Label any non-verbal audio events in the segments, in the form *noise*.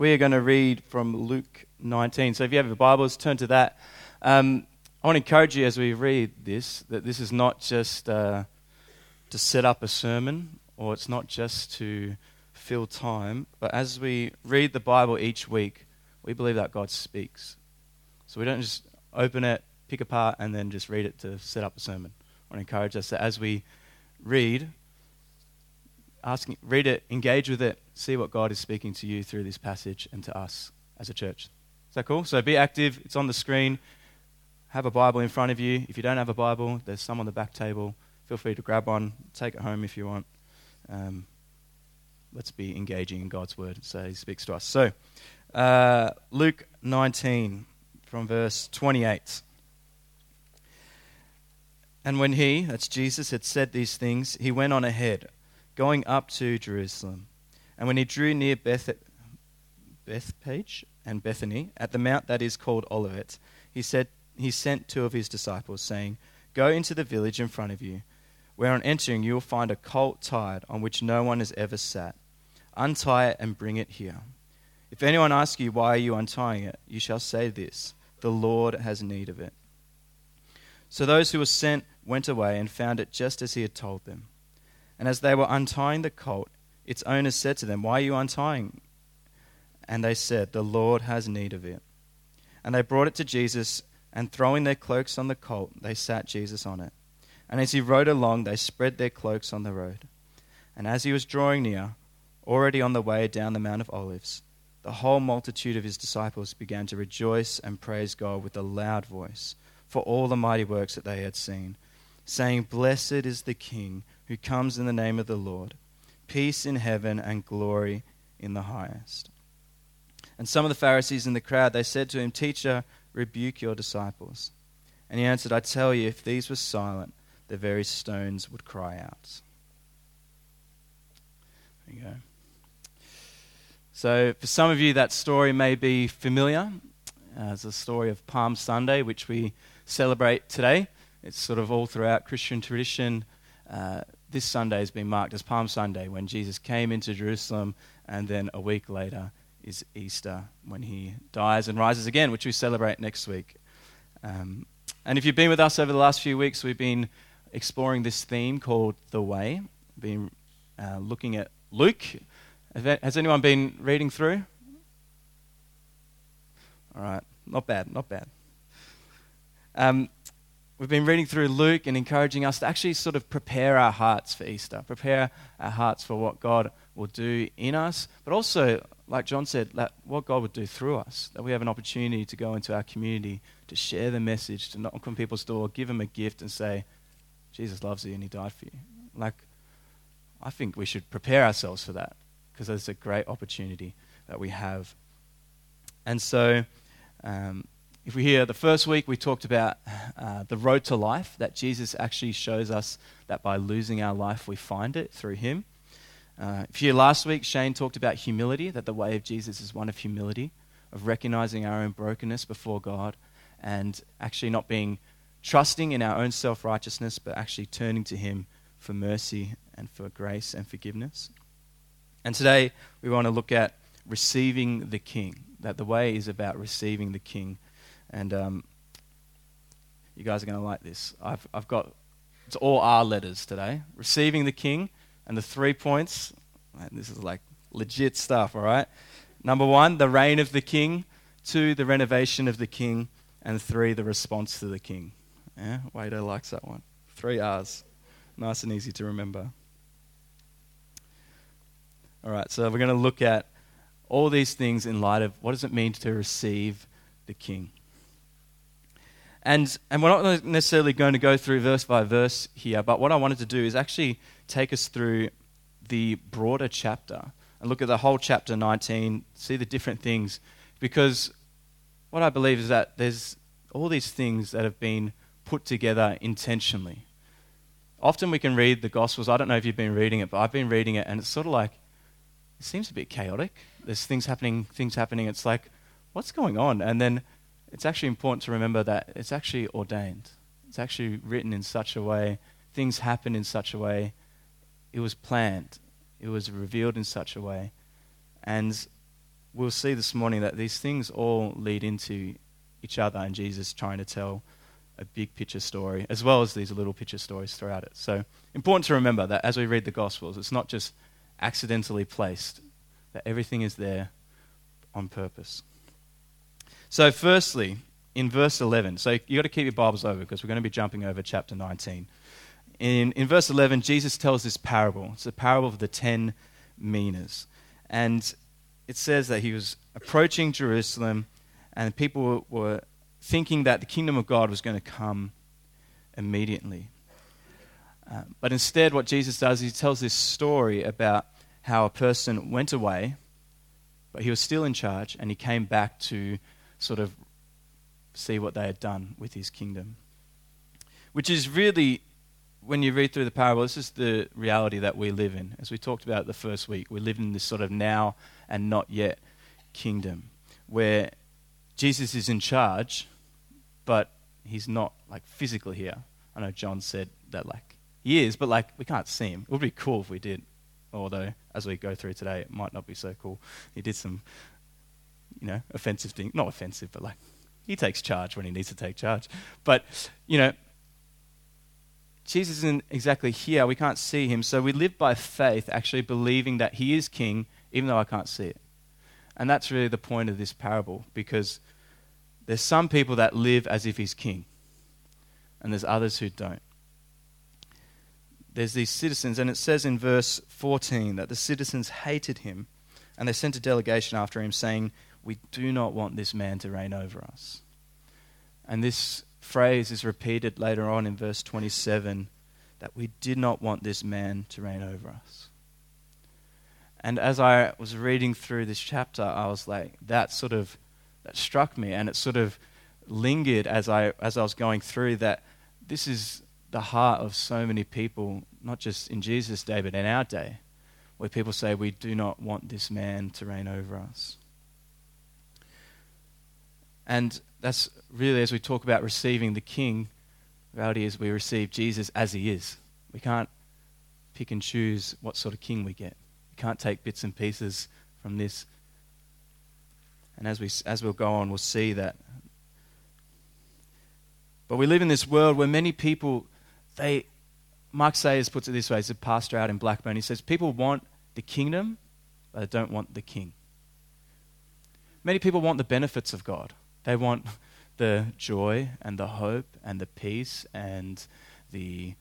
we are going to read from Luke 19. So if you have your Bibles, turn to that. Um, I want to encourage you as we read this that this is not just uh, to set up a sermon or it's not just to fill time, but as we read the Bible each week, we believe that God speaks. So we don't just open it, pick apart, and then just read it to set up a sermon. I want to encourage us that as we read, asking, read it, engage with it, see what God is speaking to you through this passage and to us as a church. Is that cool? So be active. It's on the screen. Have a Bible in front of you. If you don't have a Bible, there's some on the back table. Feel free to grab one, take it home if you want. Um, let's be engaging in God's word so He speaks to us. So, uh, Luke 19 from verse 28. And when he, that's Jesus, had said these things, he went on ahead, going up to Jerusalem. And when he drew near Beth, Bethphage and Bethany, at the mount that is called Olivet, he said, he sent two of his disciples, saying, Go into the village in front of you, where on entering you will find a colt tied on which no one has ever sat. Untie it and bring it here. If anyone asks you, Why are you untying it? you shall say this The Lord has need of it. So those who were sent went away and found it just as he had told them. And as they were untying the colt, its owner said to them, Why are you untying? And they said, The Lord has need of it. And they brought it to Jesus and throwing their cloaks on the colt, they sat Jesus on it. And as he rode along, they spread their cloaks on the road. And as he was drawing near, already on the way down the Mount of Olives, the whole multitude of his disciples began to rejoice and praise God with a loud voice for all the mighty works that they had seen, saying, Blessed is the King who comes in the name of the Lord, peace in heaven and glory in the highest. And some of the Pharisees in the crowd, they said to him, Teacher, rebuke your disciples. And he answered, I tell you, if these were silent, the very stones would cry out. There you go. So, for some of you, that story may be familiar. Uh, it's a story of Palm Sunday, which we celebrate today. It's sort of all throughout Christian tradition. Uh, this Sunday has been marked as Palm Sunday when Jesus came into Jerusalem, and then a week later, is Easter when he dies and rises again, which we celebrate next week. Um, and if you've been with us over the last few weeks, we've been exploring this theme called The Way, been uh, looking at Luke. Has anyone been reading through? All right, not bad, not bad. Um, we've been reading through Luke and encouraging us to actually sort of prepare our hearts for Easter, prepare our hearts for what God will do in us, but also like John said, that what God would do through us, that we have an opportunity to go into our community, to share the message, to knock on people's door, give them a gift and say, Jesus loves you and he died for you. Like, I think we should prepare ourselves for that because it's a great opportunity that we have. And so, um, if we hear the first week, we talked about uh, the road to life, that Jesus actually shows us that by losing our life, we find it through him. Uh, if you last week, Shane talked about humility, that the way of Jesus is one of humility, of recognizing our own brokenness before God and actually not being trusting in our own self righteousness, but actually turning to Him for mercy and for grace and forgiveness. And today we want to look at receiving the King, that the way is about receiving the King. And um, you guys are going to like this. I've, I've got, it's all R letters today. Receiving the King and the three points, this is like legit stuff, all right? Number one, the reign of the king. Two, the renovation of the king. And three, the response to the king. Yeah, Wader likes that one. Three R's. Nice and easy to remember. All right, so we're going to look at all these things in light of what does it mean to receive the king. And, and we're not necessarily going to go through verse by verse here, but what I wanted to do is actually take us through the broader chapter and look at the whole chapter 19, see the different things. Because what I believe is that there's all these things that have been put together intentionally. Often we can read the Gospels. I don't know if you've been reading it, but I've been reading it, and it's sort of like, it seems a bit chaotic. There's things happening, things happening. It's like, what's going on? And then it's actually important to remember that it's actually ordained. It's actually written in such a way, things happen in such a way it was planned, it was revealed in such a way. And we'll see this morning that these things all lead into each other and Jesus trying to tell a big picture story as well as these little picture stories throughout it. So, important to remember that as we read the Gospels, it's not just accidentally placed, that everything is there on purpose. So, firstly, in verse 11, so you've got to keep your Bibles over because we're going to be jumping over chapter 19. In, in verse 11, Jesus tells this parable. It's a parable of the ten minas. And it says that he was approaching Jerusalem, and people were thinking that the kingdom of God was going to come immediately. Uh, but instead, what Jesus does, is he tells this story about how a person went away, but he was still in charge, and he came back to sort of see what they had done with his kingdom. Which is really, when you read through the parable, this is the reality that we live in. As we talked about the first week, we live in this sort of now and not yet kingdom where Jesus is in charge, but he's not like physically here. I know John said that like he is, but like we can't see him. It would be cool if we did. Although as we go through today, it might not be so cool. He did some, you know, offensive thing. Not offensive, but like he takes charge when he needs to take charge. But, you know, Jesus isn't exactly here. We can't see him. So we live by faith, actually believing that he is king, even though I can't see it. And that's really the point of this parable, because there's some people that live as if he's king, and there's others who don't. There's these citizens, and it says in verse 14 that the citizens hated him, and they sent a delegation after him, saying, we do not want this man to reign over us. And this phrase is repeated later on in verse 27 that we did not want this man to reign over us. And as I was reading through this chapter, I was like, that sort of that struck me, and it sort of lingered as I as I was going through that. This is the heart of so many people, not just in Jesus' day, but in our day, where people say we do not want this man to reign over us. And that's really, as we talk about receiving the King, the reality is we receive Jesus as he is. We can't pick and choose what sort of king we get. We can't take bits and pieces from this. And as, we, as we'll go on, we'll see that. But we live in this world where many people, they, Mark Sayers puts it this way, he's a pastor out in Blackburn. He says, People want the kingdom, but they don't want the king. Many people want the benefits of God. They want the joy and the hope and the peace and the,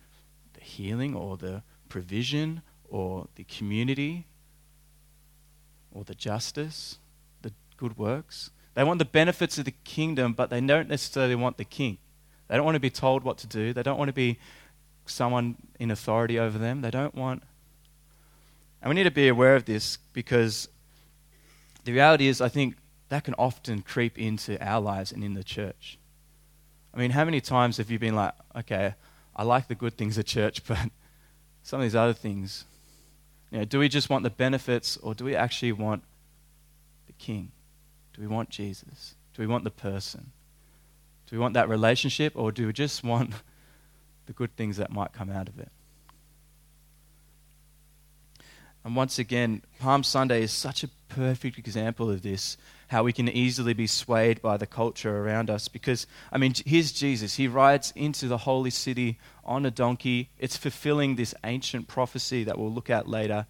the healing or the provision or the community or the justice, the good works. They want the benefits of the kingdom, but they don't necessarily want the king. They don't want to be told what to do. They don't want to be someone in authority over them. They don't want. And we need to be aware of this because the reality is, I think that can often creep into our lives and in the church. I mean, how many times have you been like, okay, I like the good things of church, *laughs* but some of these other things, you know, do we just want the benefits or do we actually want the king? Do we want Jesus? Do we want the person? Do we want that relationship or do we just *laughs* want the good things that might come out of it? And once again, Palm Sunday is such a perfect example of this how we can easily be swayed by the culture around us. Because, I mean, here's Jesus. He rides into the holy city on a donkey. It's fulfilling this ancient prophecy that we'll look at later.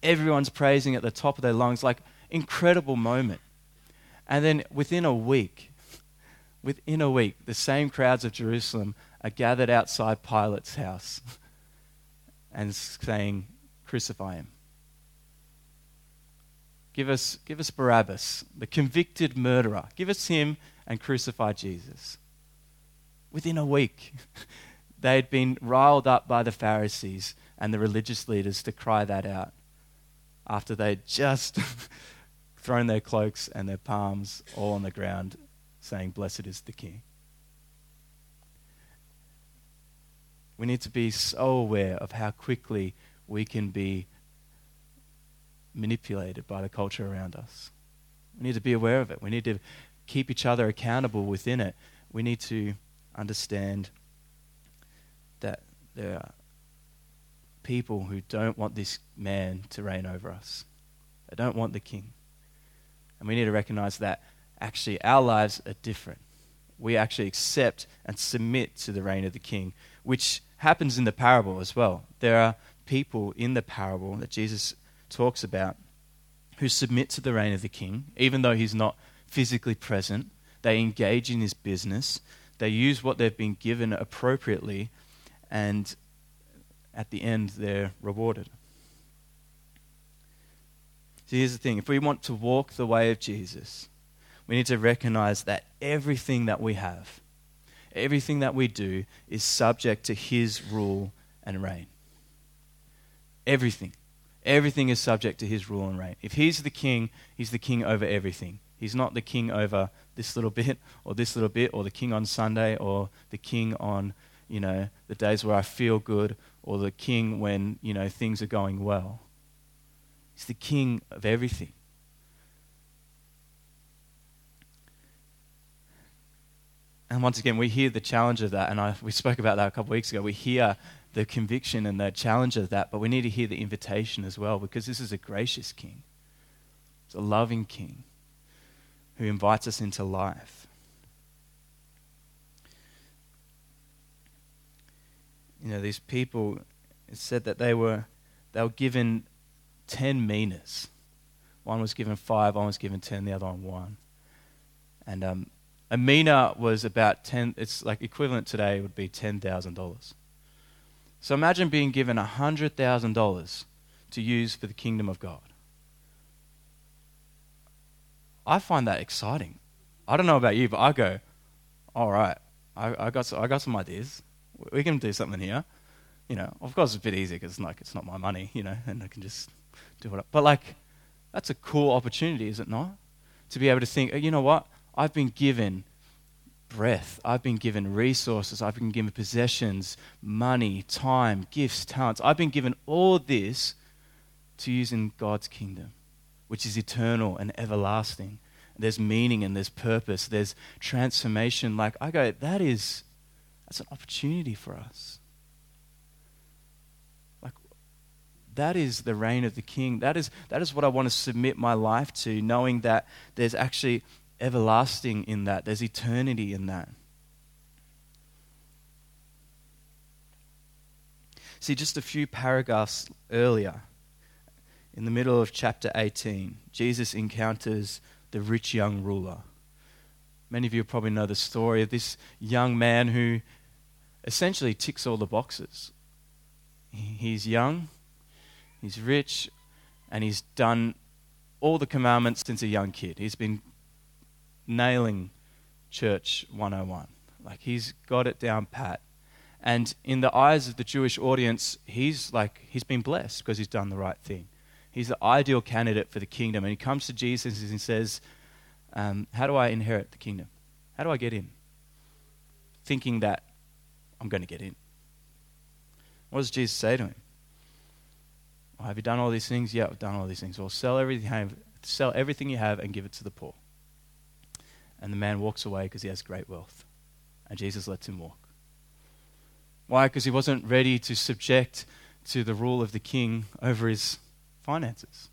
Everyone's praising at the top of their lungs, like, incredible moment. And then within a week, within a week, the same crowds of Jerusalem are gathered outside Pilate's house *laughs* and saying, Crucify him. Give us, give us Barabbas, the convicted murderer. Give us him and crucify Jesus. Within a week, *laughs* they had been riled up by the Pharisees and the religious leaders to cry that out after they'd just *laughs* thrown their cloaks and their palms all on the ground, saying, Blessed is the King. We need to be so aware of how quickly we can be manipulated by the culture around us. We need to be aware of it. We need to keep each other accountable within it. We need to understand that there are people who don't want this man to reign over us. They don't want the king. And we need to recognize that actually our lives are different. We actually accept and submit to the reign of the king, which happens in the parable as well. There are people in the parable that Jesus talks about who submit to the reign of the king, even though he's not physically present. They engage in his business, they use what they've been given appropriately, and at the end, they're rewarded. So here's the thing if we want to walk the way of Jesus, we need to recognize that everything that we have, everything that we do, is subject to his rule and reign. Everything. Everything is subject to his rule and reign. If he's the king, he's the king over everything. He's not the king over this little *laughs* bit or this little bit or the king on Sunday or the king on, you know, the days where I feel good or the king when, you know, things are going well. He's the king of everything. And once again, we hear the challenge of that, and I, we spoke about that a couple of weeks ago. We hear the conviction and the challenge of that, but we need to hear the invitation as well because this is a gracious king. It's a loving king who invites us into life. You know, these people, it said that they were, they were given 10 minas. One was given five, one was given 10, the other one one. And um, a mina was about 10, it's like equivalent today would be $10,000. So imagine being given $100,000 to use for the kingdom of God. I find that exciting. I don't know about you, but I go, all right, I, I, got, some, I got some ideas. We can do something here. You know, of course, it's a bit easier because like, it's not my money, you know, and I can just do what I, But like, that's a cool opportunity, is it not? To be able to think, you know what? I've been given breath. I've been given resources. I've been given possessions, money, time, gifts, talents. I've been given all this to use in God's kingdom, which is eternal and everlasting. There's meaning and there's purpose. There's transformation. Like, I go, that is, that's an opportunity for us. Like, that is the reign of the king. That is, that is what I want to submit my life to, knowing that there's actually everlasting in that, there's eternity in that. See, just a few paragraphs earlier, in the middle of chapter 18, Jesus encounters the rich young ruler. Many of you probably know the story of this young man who essentially ticks all the boxes. He's young, he's rich, and he's done all the commandments since a young kid. He's been nailing church 101. Like he's got it down pat. And in the eyes of the Jewish audience, he's like he's been blessed because he's done the right thing. He's the ideal candidate for the kingdom. And he comes to Jesus and he says, um, How do I inherit the kingdom? How do I get in? Thinking that I'm going to get in. What does Jesus say to him? Well, have you done all these things? Yeah, I've done all these things. Well, sell everything, sell everything you have and give it to the poor. And the man walks away because he has great wealth. And Jesus lets him walk. Why? Because he wasn't ready to subject to the rule of the king over his finances.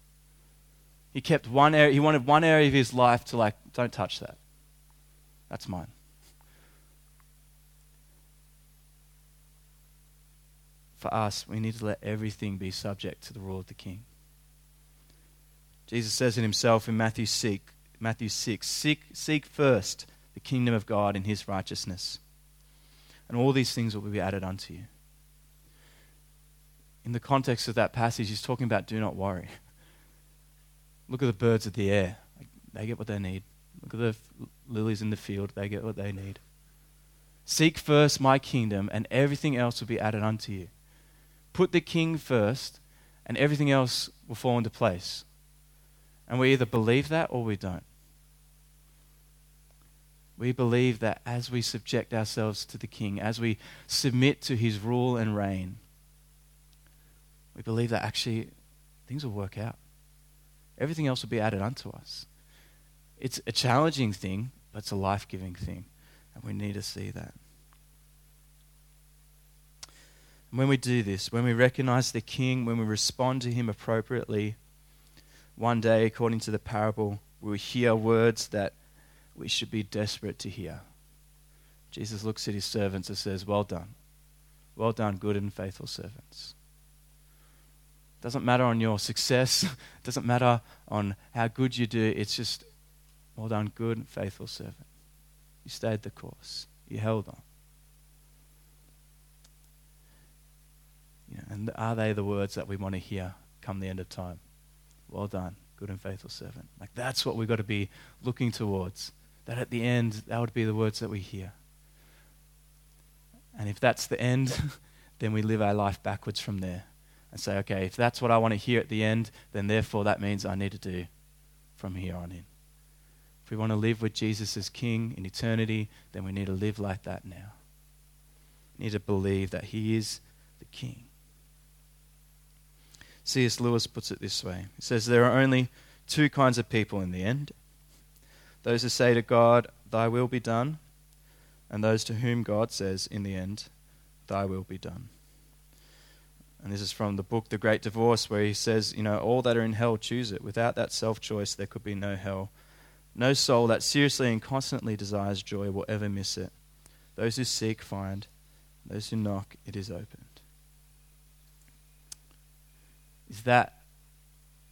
He kept one area, he wanted one area of his life to like, don't touch that. That's mine. For us, we need to let everything be subject to the rule of the king. Jesus says in himself in Matthew 6, Matthew 6 seek, seek first the kingdom of God and his righteousness, and all these things will be added unto you. In the context of that passage, he's talking about do not worry. Look at the birds of the air, they get what they need. Look at the lilies in the field, they get what they need. Seek first my kingdom, and everything else will be added unto you. Put the king first, and everything else will fall into place. And we either believe that or we don't. We believe that as we subject ourselves to the King, as we submit to his rule and reign, we believe that actually things will work out. Everything else will be added unto us. It's a challenging thing, but it's a life giving thing. And we need to see that. And when we do this, when we recognize the King, when we respond to him appropriately, one day, according to the parable, we will hear words that we should be desperate to hear. Jesus looks at his servants and says, Well done. Well done, good and faithful servants. Doesn't matter on your success, *laughs* doesn't matter on how good you do, it's just, well done, good and faithful servant. You stayed the course, you held on. You know, and are they the words that we want to hear come the end of time? Well done, good and faithful servant. Like that's what we've got to be looking towards. That at the end, that would be the words that we hear. And if that's the end, *laughs* then we live our life backwards from there and say, okay, if that's what I want to hear at the end, then therefore that means I need to do from here on in. If we want to live with Jesus as King in eternity, then we need to live like that now. We need to believe that He is the King. C.S. Lewis puts it this way He says, There are only two kinds of people in the end those who say to God, Thy will be done, and those to whom God says, in the end, Thy will be done. And this is from the book The Great Divorce, where he says, You know, all that are in hell choose it. Without that self choice, there could be no hell. No soul that seriously and constantly desires joy will ever miss it. Those who seek find, those who knock, it is opened. Is that,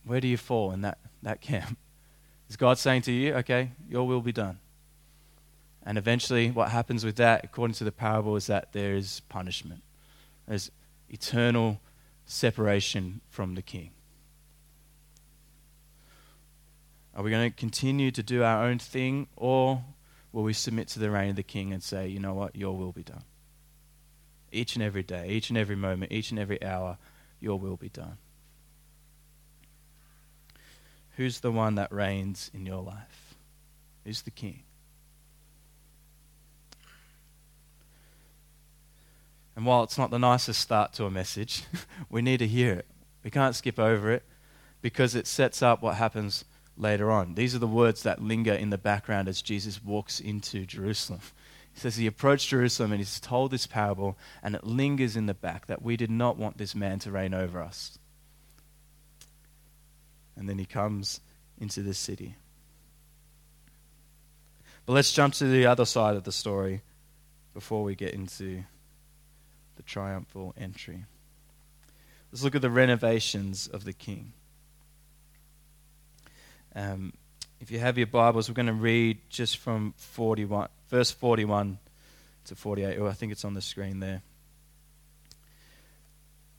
where do you fall in that, that camp? Is God saying to you, okay, your will be done? And eventually, what happens with that, according to the parable, is that there is punishment. There's eternal separation from the king. Are we going to continue to do our own thing, or will we submit to the reign of the king and say, you know what, your will be done? Each and every day, each and every moment, each and every hour, your will be done. Who's the one that reigns in your life? Who's the king? And while it's not the nicest start to a message, *laughs* we need to hear it. We can't skip over it because it sets up what happens later on. These are the words that linger in the background as Jesus walks into Jerusalem. He says he approached Jerusalem and he's told this parable, and it lingers in the back that we did not want this man to reign over us. And then he comes into the city. But let's jump to the other side of the story before we get into the triumphal entry. Let's look at the renovations of the king. Um, if you have your Bibles, we're going to read just from 41, verse 41 to 48. Oh, I think it's on the screen there.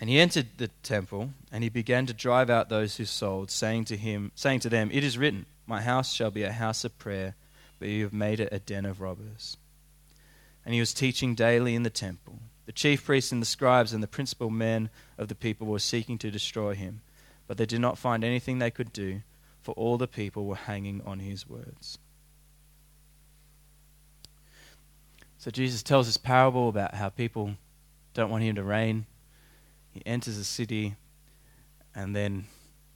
And he entered the temple, and he began to drive out those who sold, saying to him, saying to them, It is written, My house shall be a house of prayer, but you have made it a den of robbers and he was teaching daily in the temple. The chief priests and the scribes and the principal men of the people were seeking to destroy him, but they did not find anything they could do, for all the people were hanging on his words. So Jesus tells this parable about how people don't want him to reign. He enters the city and then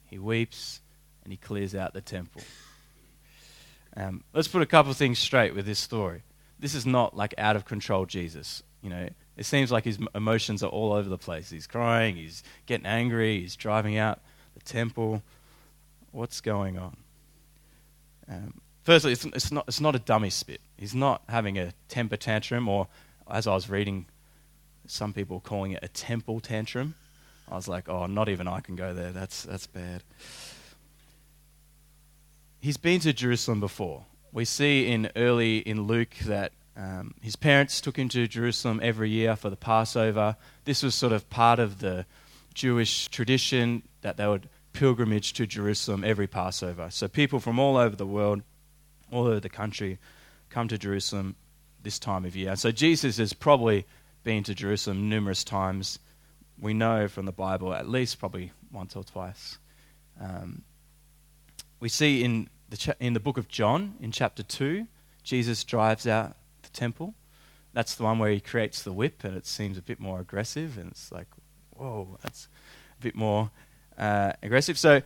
he weeps and he clears out the temple. Um, let's put a couple of things straight with this story this is not like out of control Jesus. You know, it seems like his emotions are all over the place. He's crying, he's getting angry, he's driving out the temple. What's going on? Um, firstly, it's, it's, not, it's not a dummy spit. He's not having a temper tantrum, or as I was reading, some people calling it a temple tantrum. I was like, oh, not even I can go there. That's, that's bad. He's been to Jerusalem before we see in early in Luke that um, his parents took him to Jerusalem every year for the Passover. This was sort of part of the Jewish tradition that they would pilgrimage to Jerusalem every Passover. So people from all over the world, all over the country, come to Jerusalem this time of year. So Jesus is probably been to Jerusalem numerous times. We know from the Bible, at least probably once or twice. Um, we see in the, cha- in the book of John, in chapter 2, Jesus drives out the temple. That's the one where he creates the whip, and it seems a bit more aggressive, and it's like, whoa, that's a bit more uh, aggressive. So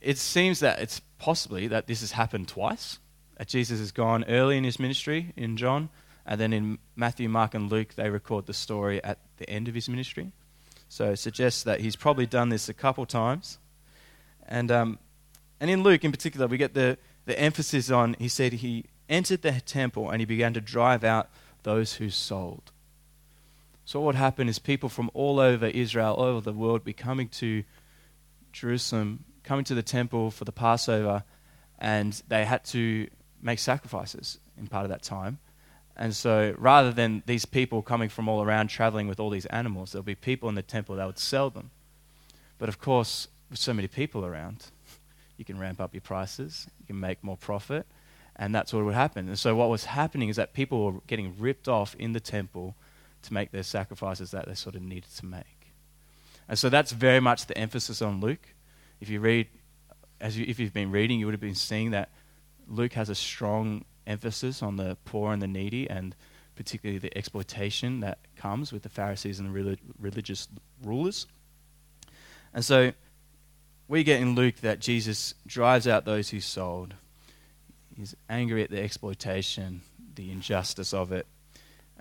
it seems that it's possibly that this has happened twice. That Jesus has gone early in his ministry in John, and then in Matthew, Mark, and Luke, they record the story at the end of his ministry. So it suggests that he's probably done this a couple times. And, um, and in Luke, in particular, we get the, the emphasis on he said he entered the temple and he began to drive out those who sold. So, what happened is people from all over Israel, all over the world, be coming to Jerusalem, coming to the temple for the Passover, and they had to make sacrifices in part of that time. And so, rather than these people coming from all around traveling with all these animals, there'll be people in the temple that would sell them. But of course, with so many people around, you can ramp up your prices, you can make more profit, and that's what would happen. And so, what was happening is that people were getting ripped off in the temple to make their sacrifices that they sort of needed to make. And so, that's very much the emphasis on Luke. If you read, as you, if you've been reading, you would have been seeing that Luke has a strong emphasis on the poor and the needy, and particularly the exploitation that comes with the Pharisees and the relig- religious rulers. And so we get in Luke that Jesus drives out those who sold. He's angry at the exploitation, the injustice of it.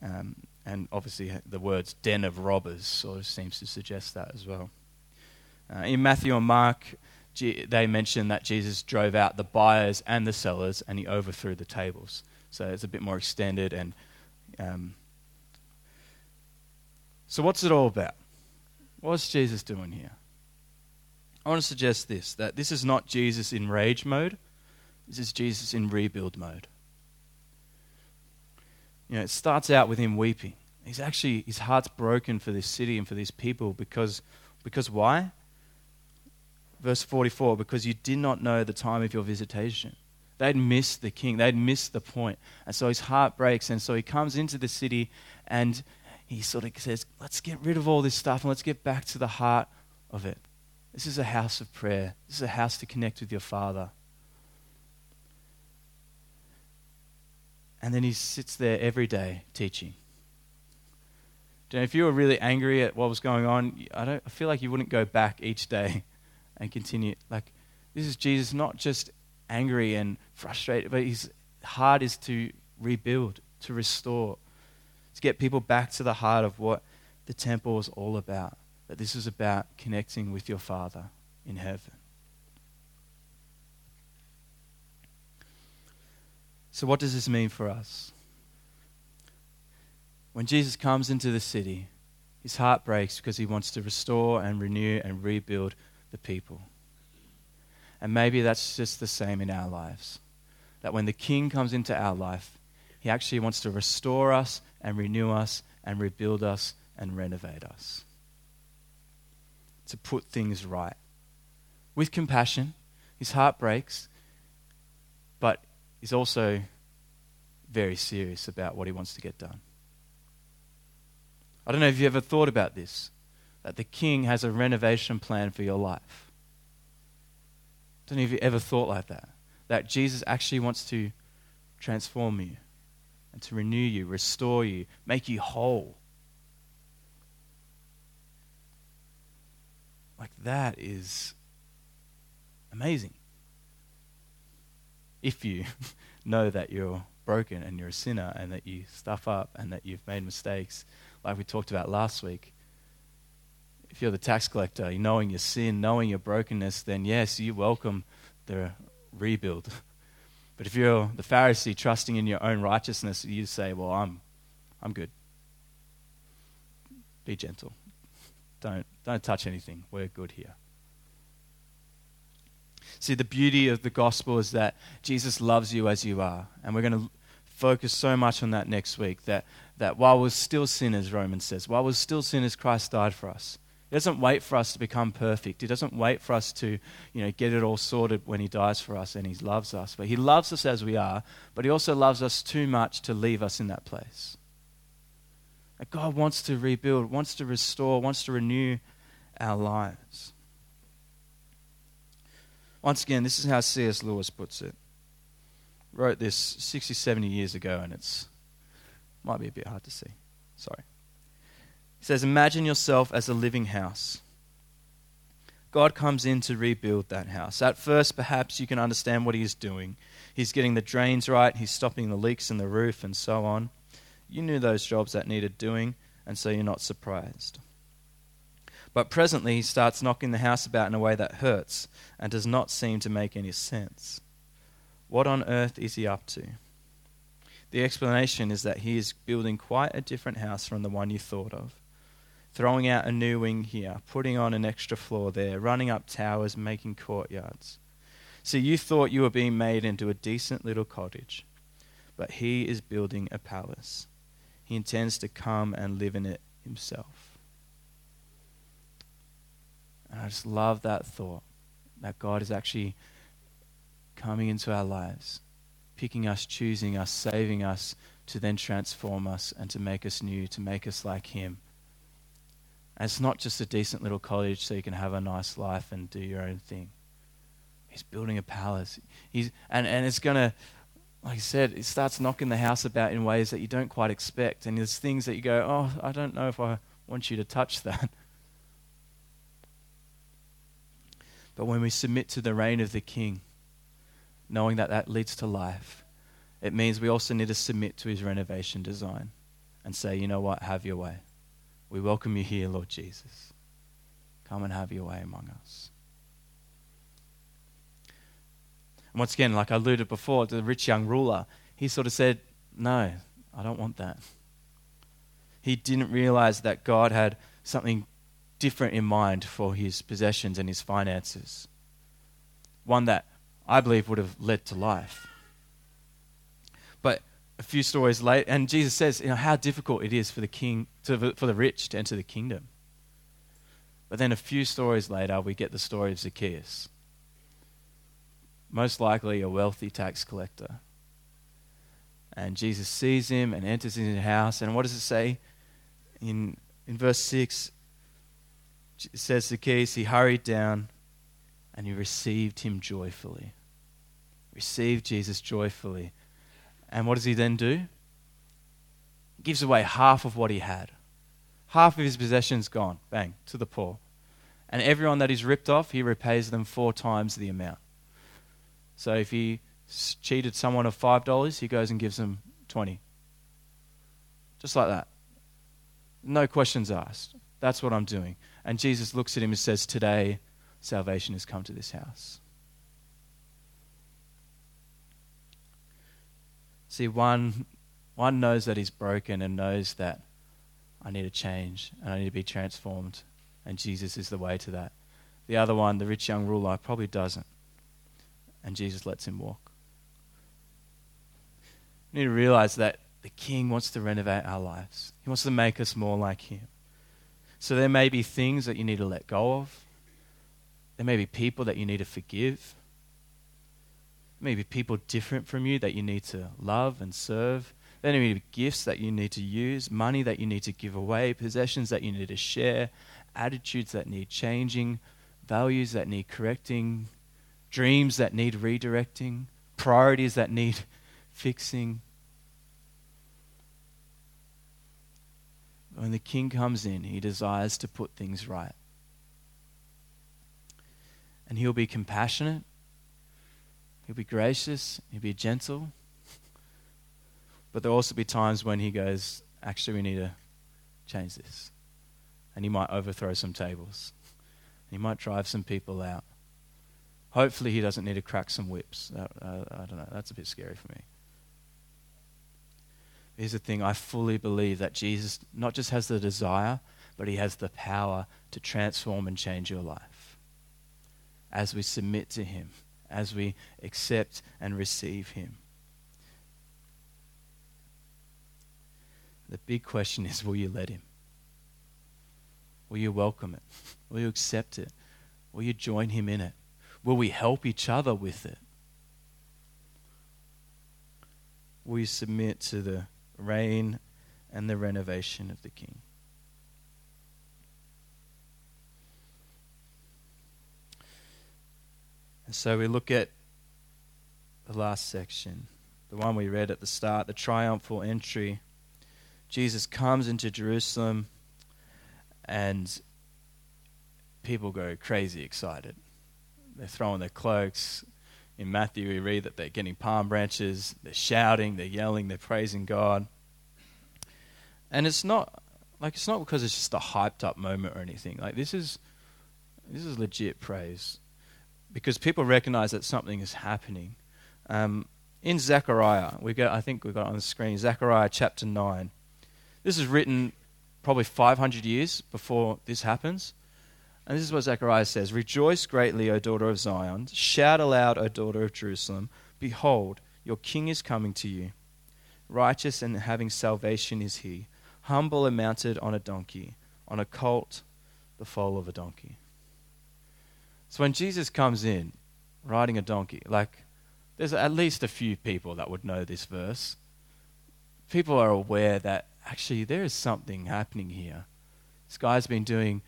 Um, and obviously, the words den of robbers sort of seems to suggest that as well. Uh, in Matthew and Mark, they mention that Jesus drove out the buyers and the sellers and he overthrew the tables. So it's a bit more extended. And um, so, what's it all about? What's Jesus doing here? I want to suggest this that this is not Jesus in rage mode, this is Jesus in rebuild mode. You know, it starts out with him weeping. He's actually, his heart's broken for this city and for these people because, because why? Verse 44 because you did not know the time of your visitation. They'd missed the king, they'd missed the point. And so his heart breaks. And so he comes into the city and he sort of says, Let's get rid of all this stuff and let's get back to the heart of it. This is a house of prayer, this is a house to connect with your Father. And then he sits there every day teaching. You know, if you were really angry at what was going on, I, don't, I feel like you wouldn't go back each day and continue. Like, this is Jesus not just angry and frustrated, but his heart is to rebuild, to restore, to get people back to the heart of what the temple was all about. That this is about connecting with your Father in heaven. So, what does this mean for us? When Jesus comes into the city, his heart breaks because he wants to restore and renew and rebuild the people. And maybe that's just the same in our lives. That when the King comes into our life, he actually wants to restore us and renew us and rebuild us and renovate us. To put things right. With compassion, his heart breaks, but he's also very serious about what he wants to get done. I don't know if you ever thought about this that the king has a renovation plan for your life. I don't know if you ever thought like that. That Jesus actually wants to transform you and to renew you, restore you, make you whole. Like that is amazing. If you *laughs* know that you're broken and you're a sinner and that you stuff up and that you've made mistakes, like we talked about last week, if you're the tax collector, knowing your sin, knowing your brokenness, then yes, you welcome the rebuild. *laughs* But if you're the Pharisee trusting in your own righteousness, you say, Well, I'm, I'm good. Be gentle. Don't, don't touch anything. We're good here. See, the beauty of the gospel is that Jesus loves you as you are. And we're going to focus so much on that next week that, that while we're still sinners, Romans says, while we're still sinners, Christ died for us. He doesn't wait for us to become perfect. He doesn't wait for us to, you know, get it all sorted when he dies for us and he loves us. But he loves us as we are, but he also loves us too much to leave us in that place. God wants to rebuild, wants to restore, wants to renew our lives. Once again, this is how C.S. Lewis puts it. Wrote this 60, 70 years ago, and it's might be a bit hard to see. Sorry. He says, Imagine yourself as a living house. God comes in to rebuild that house. At first, perhaps you can understand what he is doing. He's getting the drains right, he's stopping the leaks in the roof, and so on. You knew those jobs that needed doing, and so you're not surprised. But presently, he starts knocking the house about in a way that hurts and does not seem to make any sense. What on earth is he up to? The explanation is that he is building quite a different house from the one you thought of. Throwing out a new wing here, putting on an extra floor there, running up towers, making courtyards. See, you thought you were being made into a decent little cottage, but he is building a palace. He intends to come and live in it himself. And I just love that thought that God is actually coming into our lives picking us, choosing us, saving us to then transform us and to make us new, to make us like Him. And it's not just a decent little college so you can have a nice life and do your own thing. He's building a palace. He's, and, and it's going to, like I said, it starts knocking the house about in ways that you don't quite expect. And there's things that you go, oh, I don't know if I want you to touch *laughs* that. But when we submit to the reign of the King, knowing that that leads to life, it means we also need to submit to his renovation design and say, you know what, have your way. We welcome you here, Lord Jesus. Come and have your way among us. And once again, like I alluded before, the rich young ruler, he sort of said, No, I don't want that. He didn't realize that God had something different in mind for his possessions and his finances. One that I believe would have led to life. But a few stories later, and Jesus says, you know, how difficult it is for the king, to, for the rich to enter the kingdom. But then a few stories later, we get the story of Zacchaeus. Most likely a wealthy tax collector. And Jesus sees him and enters his house. And what does it say? In, in verse 6, it says Zacchaeus, he hurried down and he received him joyfully Received Jesus joyfully. And what does he then do? He gives away half of what he had. Half of his possessions gone, bang, to the poor. And everyone that he's ripped off, he repays them four times the amount. So if he cheated someone of $5, he goes and gives them 20. Just like that. No questions asked. That's what I'm doing. And Jesus looks at him and says, Today, salvation has come to this house. See, one, one knows that he's broken and knows that I need to change and I need to be transformed, and Jesus is the way to that. The other one, the rich young ruler, probably doesn't, and Jesus lets him walk. We need to realize that the King wants to renovate our lives, He wants to make us more like Him. So there may be things that you need to let go of, there may be people that you need to forgive maybe people different from you that you need to love and serve. There may be gifts that you need to use, money that you need to give away, possessions that you need to share, attitudes that need changing, values that need correcting, dreams that need redirecting, priorities that need *laughs* fixing. When the king comes in, he desires to put things right. And he'll be compassionate He'll be gracious, he'll be gentle. But there'll also be times when he goes, actually, we need to change this. And he might overthrow some tables. He might drive some people out. Hopefully, he doesn't need to crack some whips. Uh, uh, I don't know. That's a bit scary for me. Here's the thing I fully believe that Jesus not just has the desire, but he has the power to transform and change your life as we submit to him as we accept and receive Him. The big question is will you let Him? Will you welcome it? Will you accept it? Will you join Him in it? Will we help each other with it? Will you submit to the reign and the renovation of the King? And so we look at the last section, the one we read at the start, the triumphal entry. Jesus comes into Jerusalem and people go crazy excited. They're throwing their cloaks. In Matthew, we read that they're getting palm branches, they're shouting, they're yelling, they're praising God. And it's not like it's not because it's just a hyped up moment or anything. Like this is this is legit praise because people recognize that something is happening. Um, in Zechariah, we got I think we got on the screen Zechariah chapter nine. This is written probably 500 years before this happens. And this is what Zechariah says Rejoice greatly, O daughter of Zion. Shout aloud, O daughter of Jerusalem. Behold, your king is coming to you. Righteous and having salvation is he, humble and mounted on a donkey, on a colt, the foal of a donkey. So when Jesus comes in riding a donkey, like there's at least a few people that would know this verse. People are aware that actually there is something happening here. This guy's been doing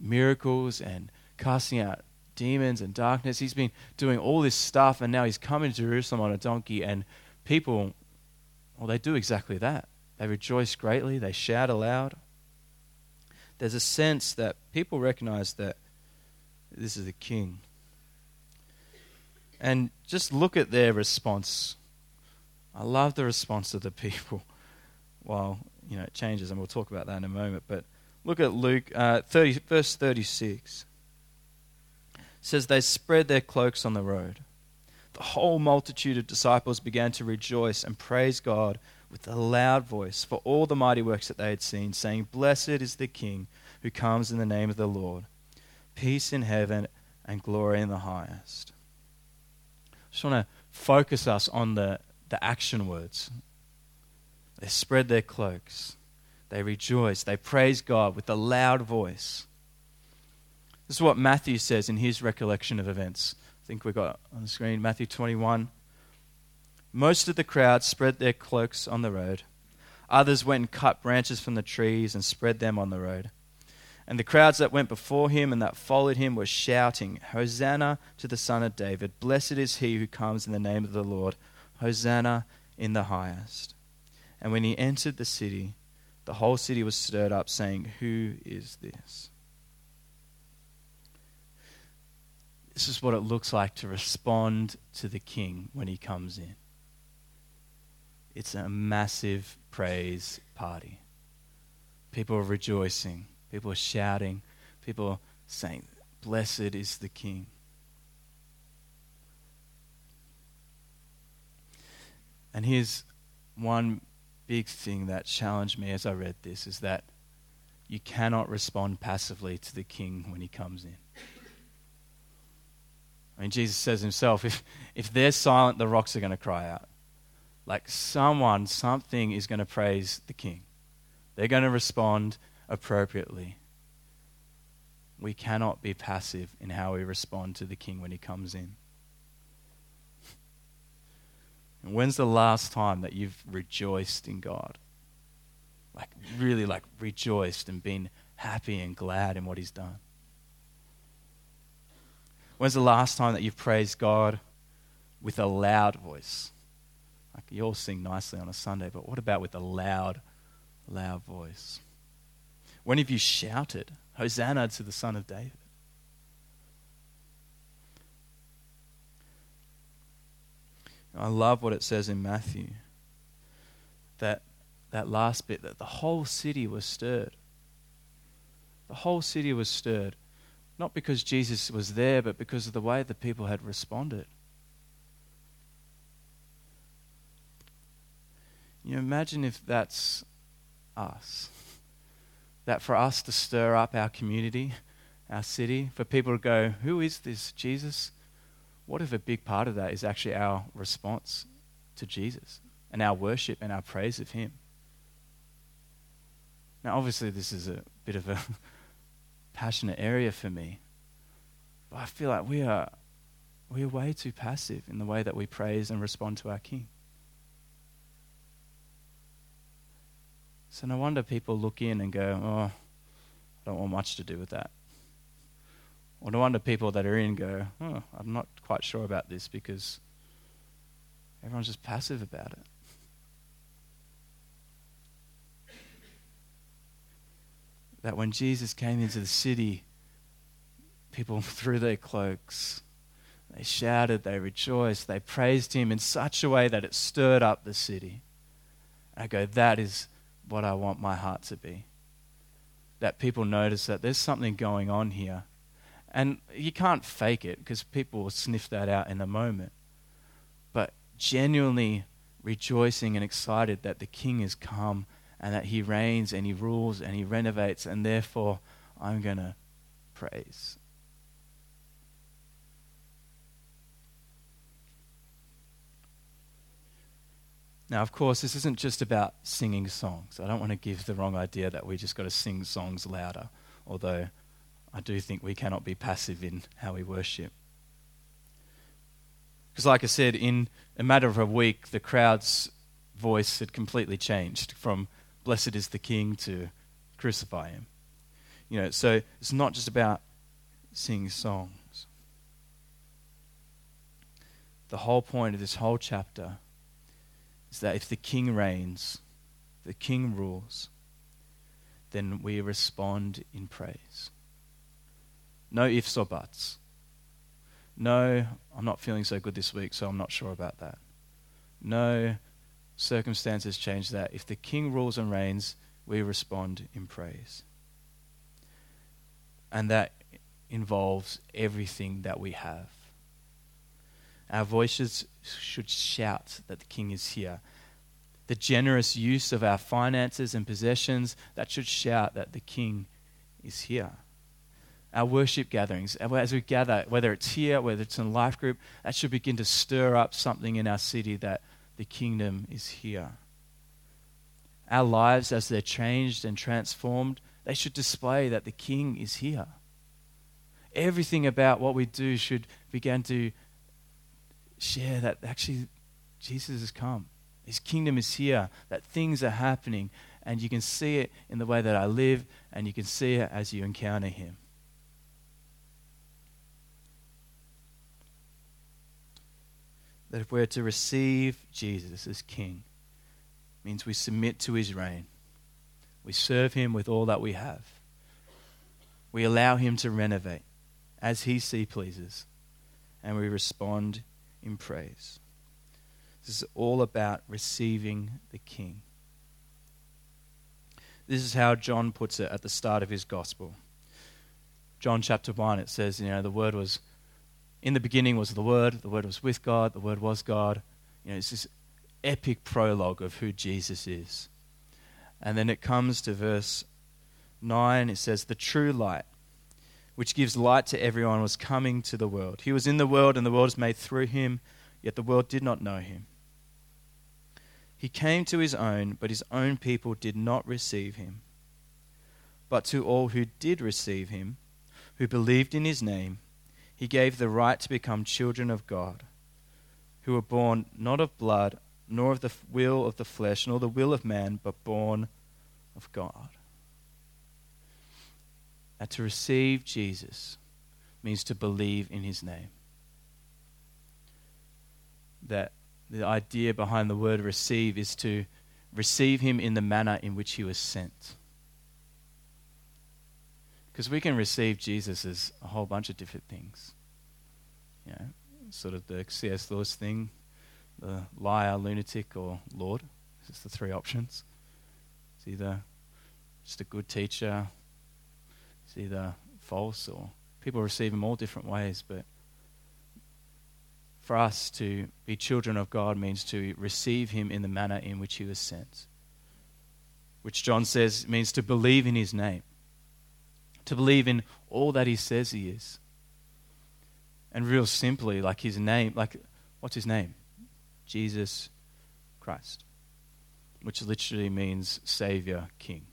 miracles and casting out demons and darkness. He's been doing all this stuff, and now he's coming to Jerusalem on a donkey, and people, well, they do exactly that. They rejoice greatly, they shout aloud. There's a sense that people recognize that this is the king. And just look at their response. I love the response of the people. Well, you know, it changes, and we'll talk about that in a moment. But look at Luke uh, 30, verse 36. It says, They spread their cloaks on the road. The whole multitude of disciples began to rejoice and praise God with a loud voice for all the mighty works that they had seen, saying, Blessed is the King who comes in the name of the Lord. Peace in heaven and glory in the highest. I just want to focus us on the, the action words they spread their cloaks. They rejoice. They praise God with a loud voice. This is what Matthew says in his recollection of events. I think we've got on the screen Matthew 21. Most of the crowd spread their cloaks on the road. Others went and cut branches from the trees and spread them on the road. And the crowds that went before him and that followed him were shouting, Hosanna to the Son of David. Blessed is he who comes in the name of the Lord. Hosanna in the highest. And when he entered the city, the whole city was stirred up, saying, Who is this? This is what it looks like to respond to the king when he comes in. It's a massive praise party. People are rejoicing, people are shouting, people are saying, Blessed is the king. And here's one big thing that challenged me as I read this is that you cannot respond passively to the king when he comes in. I mean, Jesus says himself, if, if they're silent, the rocks are going to cry out. Like someone, something is going to praise the king. They're going to respond appropriately. We cannot be passive in how we respond to the king when he comes in. And when's the last time that you've rejoiced in God? Like, really, like, rejoiced and been happy and glad in what He's done? When's the last time that you've praised God with a loud voice? Like, you all sing nicely on a Sunday, but what about with a loud, loud voice? When have you shouted, Hosanna to the Son of David? I love what it says in Matthew. That that last bit that the whole city was stirred. The whole city was stirred. Not because Jesus was there, but because of the way the people had responded. You imagine if that's us. That for us to stir up our community, our city, for people to go, Who is this Jesus? What if a big part of that is actually our response to Jesus and our worship and our praise of Him? Now, obviously, this is a bit of a *laughs* passionate area for me, but I feel like we are, we are way too passive in the way that we praise and respond to our King. So, no wonder people look in and go, Oh, I don't want much to do with that. Or no wonder people that are in go, oh, I'm not quite sure about this because everyone's just passive about it. That when Jesus came into the city, people *laughs* threw their cloaks. They shouted, they rejoiced, they praised him in such a way that it stirred up the city. I go, that is what I want my heart to be. That people notice that there's something going on here and you can't fake it because people will sniff that out in a moment. But genuinely rejoicing and excited that the king has come and that he reigns and he rules and he renovates, and therefore I'm going to praise. Now, of course, this isn't just about singing songs. I don't want to give the wrong idea that we just got to sing songs louder, although I do think we cannot be passive in how we worship. Because, like I said, in a matter of a week, the crowd's voice had completely changed from blessed is the king to crucify him. You know, so it's not just about singing songs. The whole point of this whole chapter is that if the king reigns, the king rules, then we respond in praise. No ifs or buts. No, I'm not feeling so good this week, so I'm not sure about that. No, circumstances change that. If the king rules and reigns, we respond in praise. And that involves everything that we have. Our voices should shout that the king is here. The generous use of our finances and possessions, that should shout that the king is here our worship gatherings, as we gather, whether it's here, whether it's in life group, that should begin to stir up something in our city that the kingdom is here. Our lives, as they're changed and transformed, they should display that the king is here. Everything about what we do should begin to share that actually Jesus has come. His kingdom is here, that things are happening, and you can see it in the way that I live, and you can see it as you encounter him. That if we're to receive Jesus as King, means we submit to his reign. We serve him with all that we have. We allow him to renovate as he see pleases, and we respond in praise. This is all about receiving the King. This is how John puts it at the start of his gospel. John chapter 1, it says, you know, the word was in the beginning was the Word, the Word was with God, the Word was God. You know, it's this epic prologue of who Jesus is. And then it comes to verse 9, it says, The true light, which gives light to everyone, was coming to the world. He was in the world, and the world was made through him, yet the world did not know him. He came to his own, but his own people did not receive him. But to all who did receive him, who believed in his name, he gave the right to become children of God, who were born not of blood, nor of the will of the flesh, nor the will of man, but born of God. And to receive Jesus means to believe in his name. That the idea behind the word receive is to receive him in the manner in which he was sent. Because we can receive Jesus as a whole bunch of different things. You know, sort of the C.S. Lewis thing, the liar, lunatic, or Lord. It's the three options. It's either just a good teacher, it's either false, or people receive him all different ways. But for us to be children of God means to receive him in the manner in which he was sent, which John says means to believe in his name to believe in all that he says he is. And real simply, like his name, like, what's his name? Jesus Christ, which literally means Savior, King.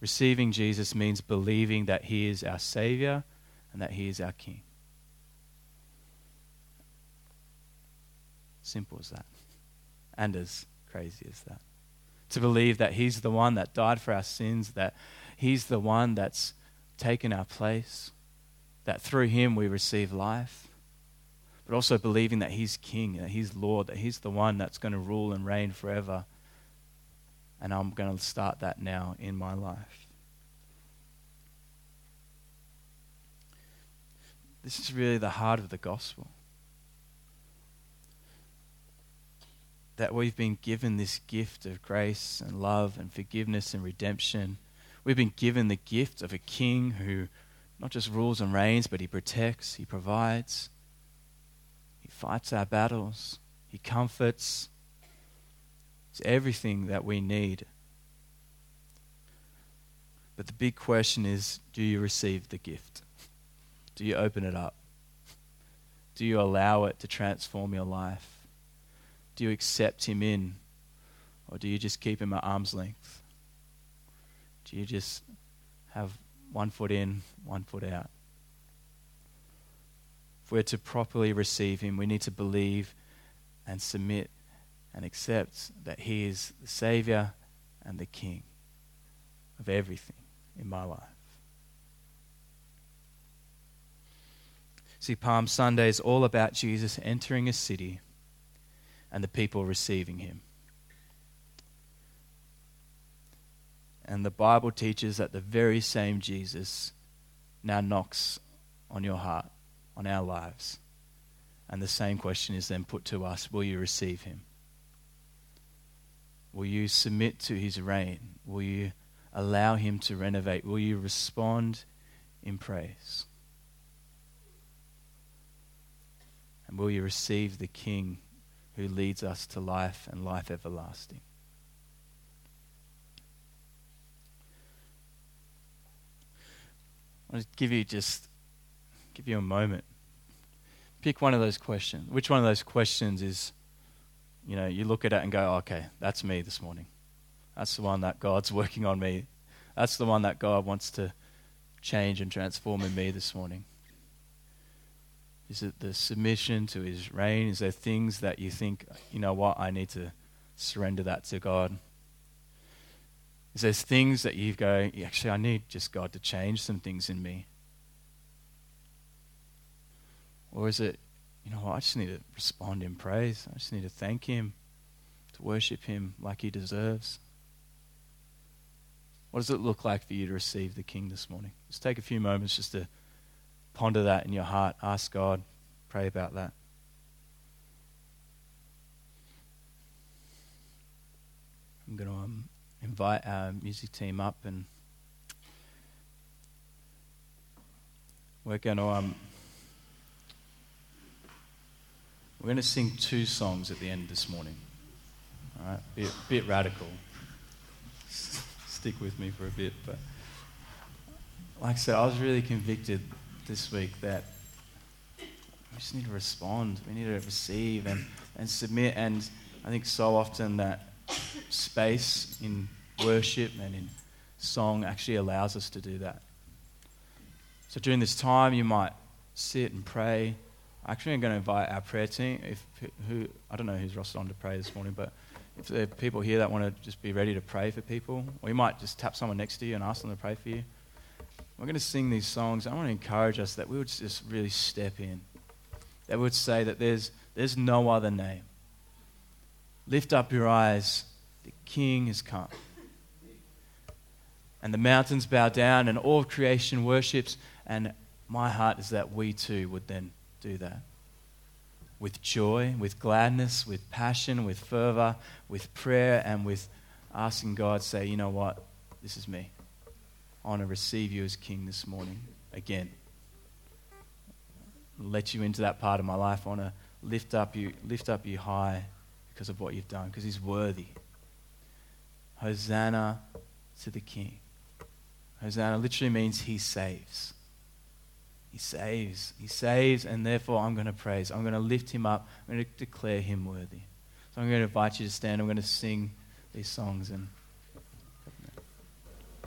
Receiving Jesus means believing that he is our Savior and that he is our King. Simple as that. And as crazy as that. To believe that he's the one that died for our sins, that He's the one that's taken our place, that through him we receive life, but also believing that he's king, that he's Lord, that he's the one that's going to rule and reign forever. And I'm going to start that now in my life. This is really the heart of the gospel. That we've been given this gift of grace and love and forgiveness and redemption. We've been given the gift of a king who not just rules and reigns, but he protects, he provides, he fights our battles, he comforts. It's everything that we need. But the big question is do you receive the gift? Do you open it up? Do you allow it to transform your life? Do you accept Him in? Or do you just keep Him at arm's length? Do you just have one foot in, one foot out? If we're to properly receive Him, we need to believe and submit and accept that He is the Savior and the King of everything in my life. See, Palm Sunday is all about Jesus entering a city and the people receiving him. And the Bible teaches that the very same Jesus now knocks on your heart, on our lives. And the same question is then put to us Will you receive him? Will you submit to his reign? Will you allow him to renovate? Will you respond in praise? And will you receive the King who leads us to life and life everlasting? I'll give you just give you a moment. Pick one of those questions. Which one of those questions is, you know, you look at it and go, oh, okay, that's me this morning. That's the one that God's *laughs* working on me. That's the one that God wants to change and transform in me this morning. Is it the submission to his reign? Is there things that you think, you know what, I need to surrender that to God? Is there things that you go, actually, I need just God to change some things in me? Or is it, you know I just need to respond in praise. I just need to thank Him, to worship Him like He deserves. What does it look like for you to receive the King this morning? Just take a few moments just to Ponder that in your heart. Ask God. Pray about that. I'm going to um, invite our music team up and we're going to um, we're going to sing two songs at the end this morning. All right, bit, bit radical. Stick with me for a bit, but like I said, I was really convicted this week that we just need to respond. We need to receive and, and submit. And I think so often that space in worship and in song actually allows us to do that. So during this time, you might sit and pray. Actually, I'm going to invite our prayer team. If who I don't know who's rostered on to pray this morning, but if there are people here that want to just be ready to pray for people, or you might just tap someone next to you and ask them to pray for you. We're going to sing these songs. I want to encourage us that we would just really step in. That we would say that there's, there's no other name. Lift up your eyes. The King has come. And the mountains bow down, and all creation worships. And my heart is that we too would then do that. With joy, with gladness, with passion, with fervor, with prayer, and with asking God, say, you know what? This is me. I want to receive you as King this morning again. Let you into that part of my life. I want to lift up you, lift up you high because of what you've done, because He's worthy. Hosanna to the King. Hosanna literally means He saves. He saves. He saves, and therefore I'm going to praise. I'm going to lift Him up. I'm going to declare Him worthy. So I'm going to invite you to stand. I'm going to sing these songs and.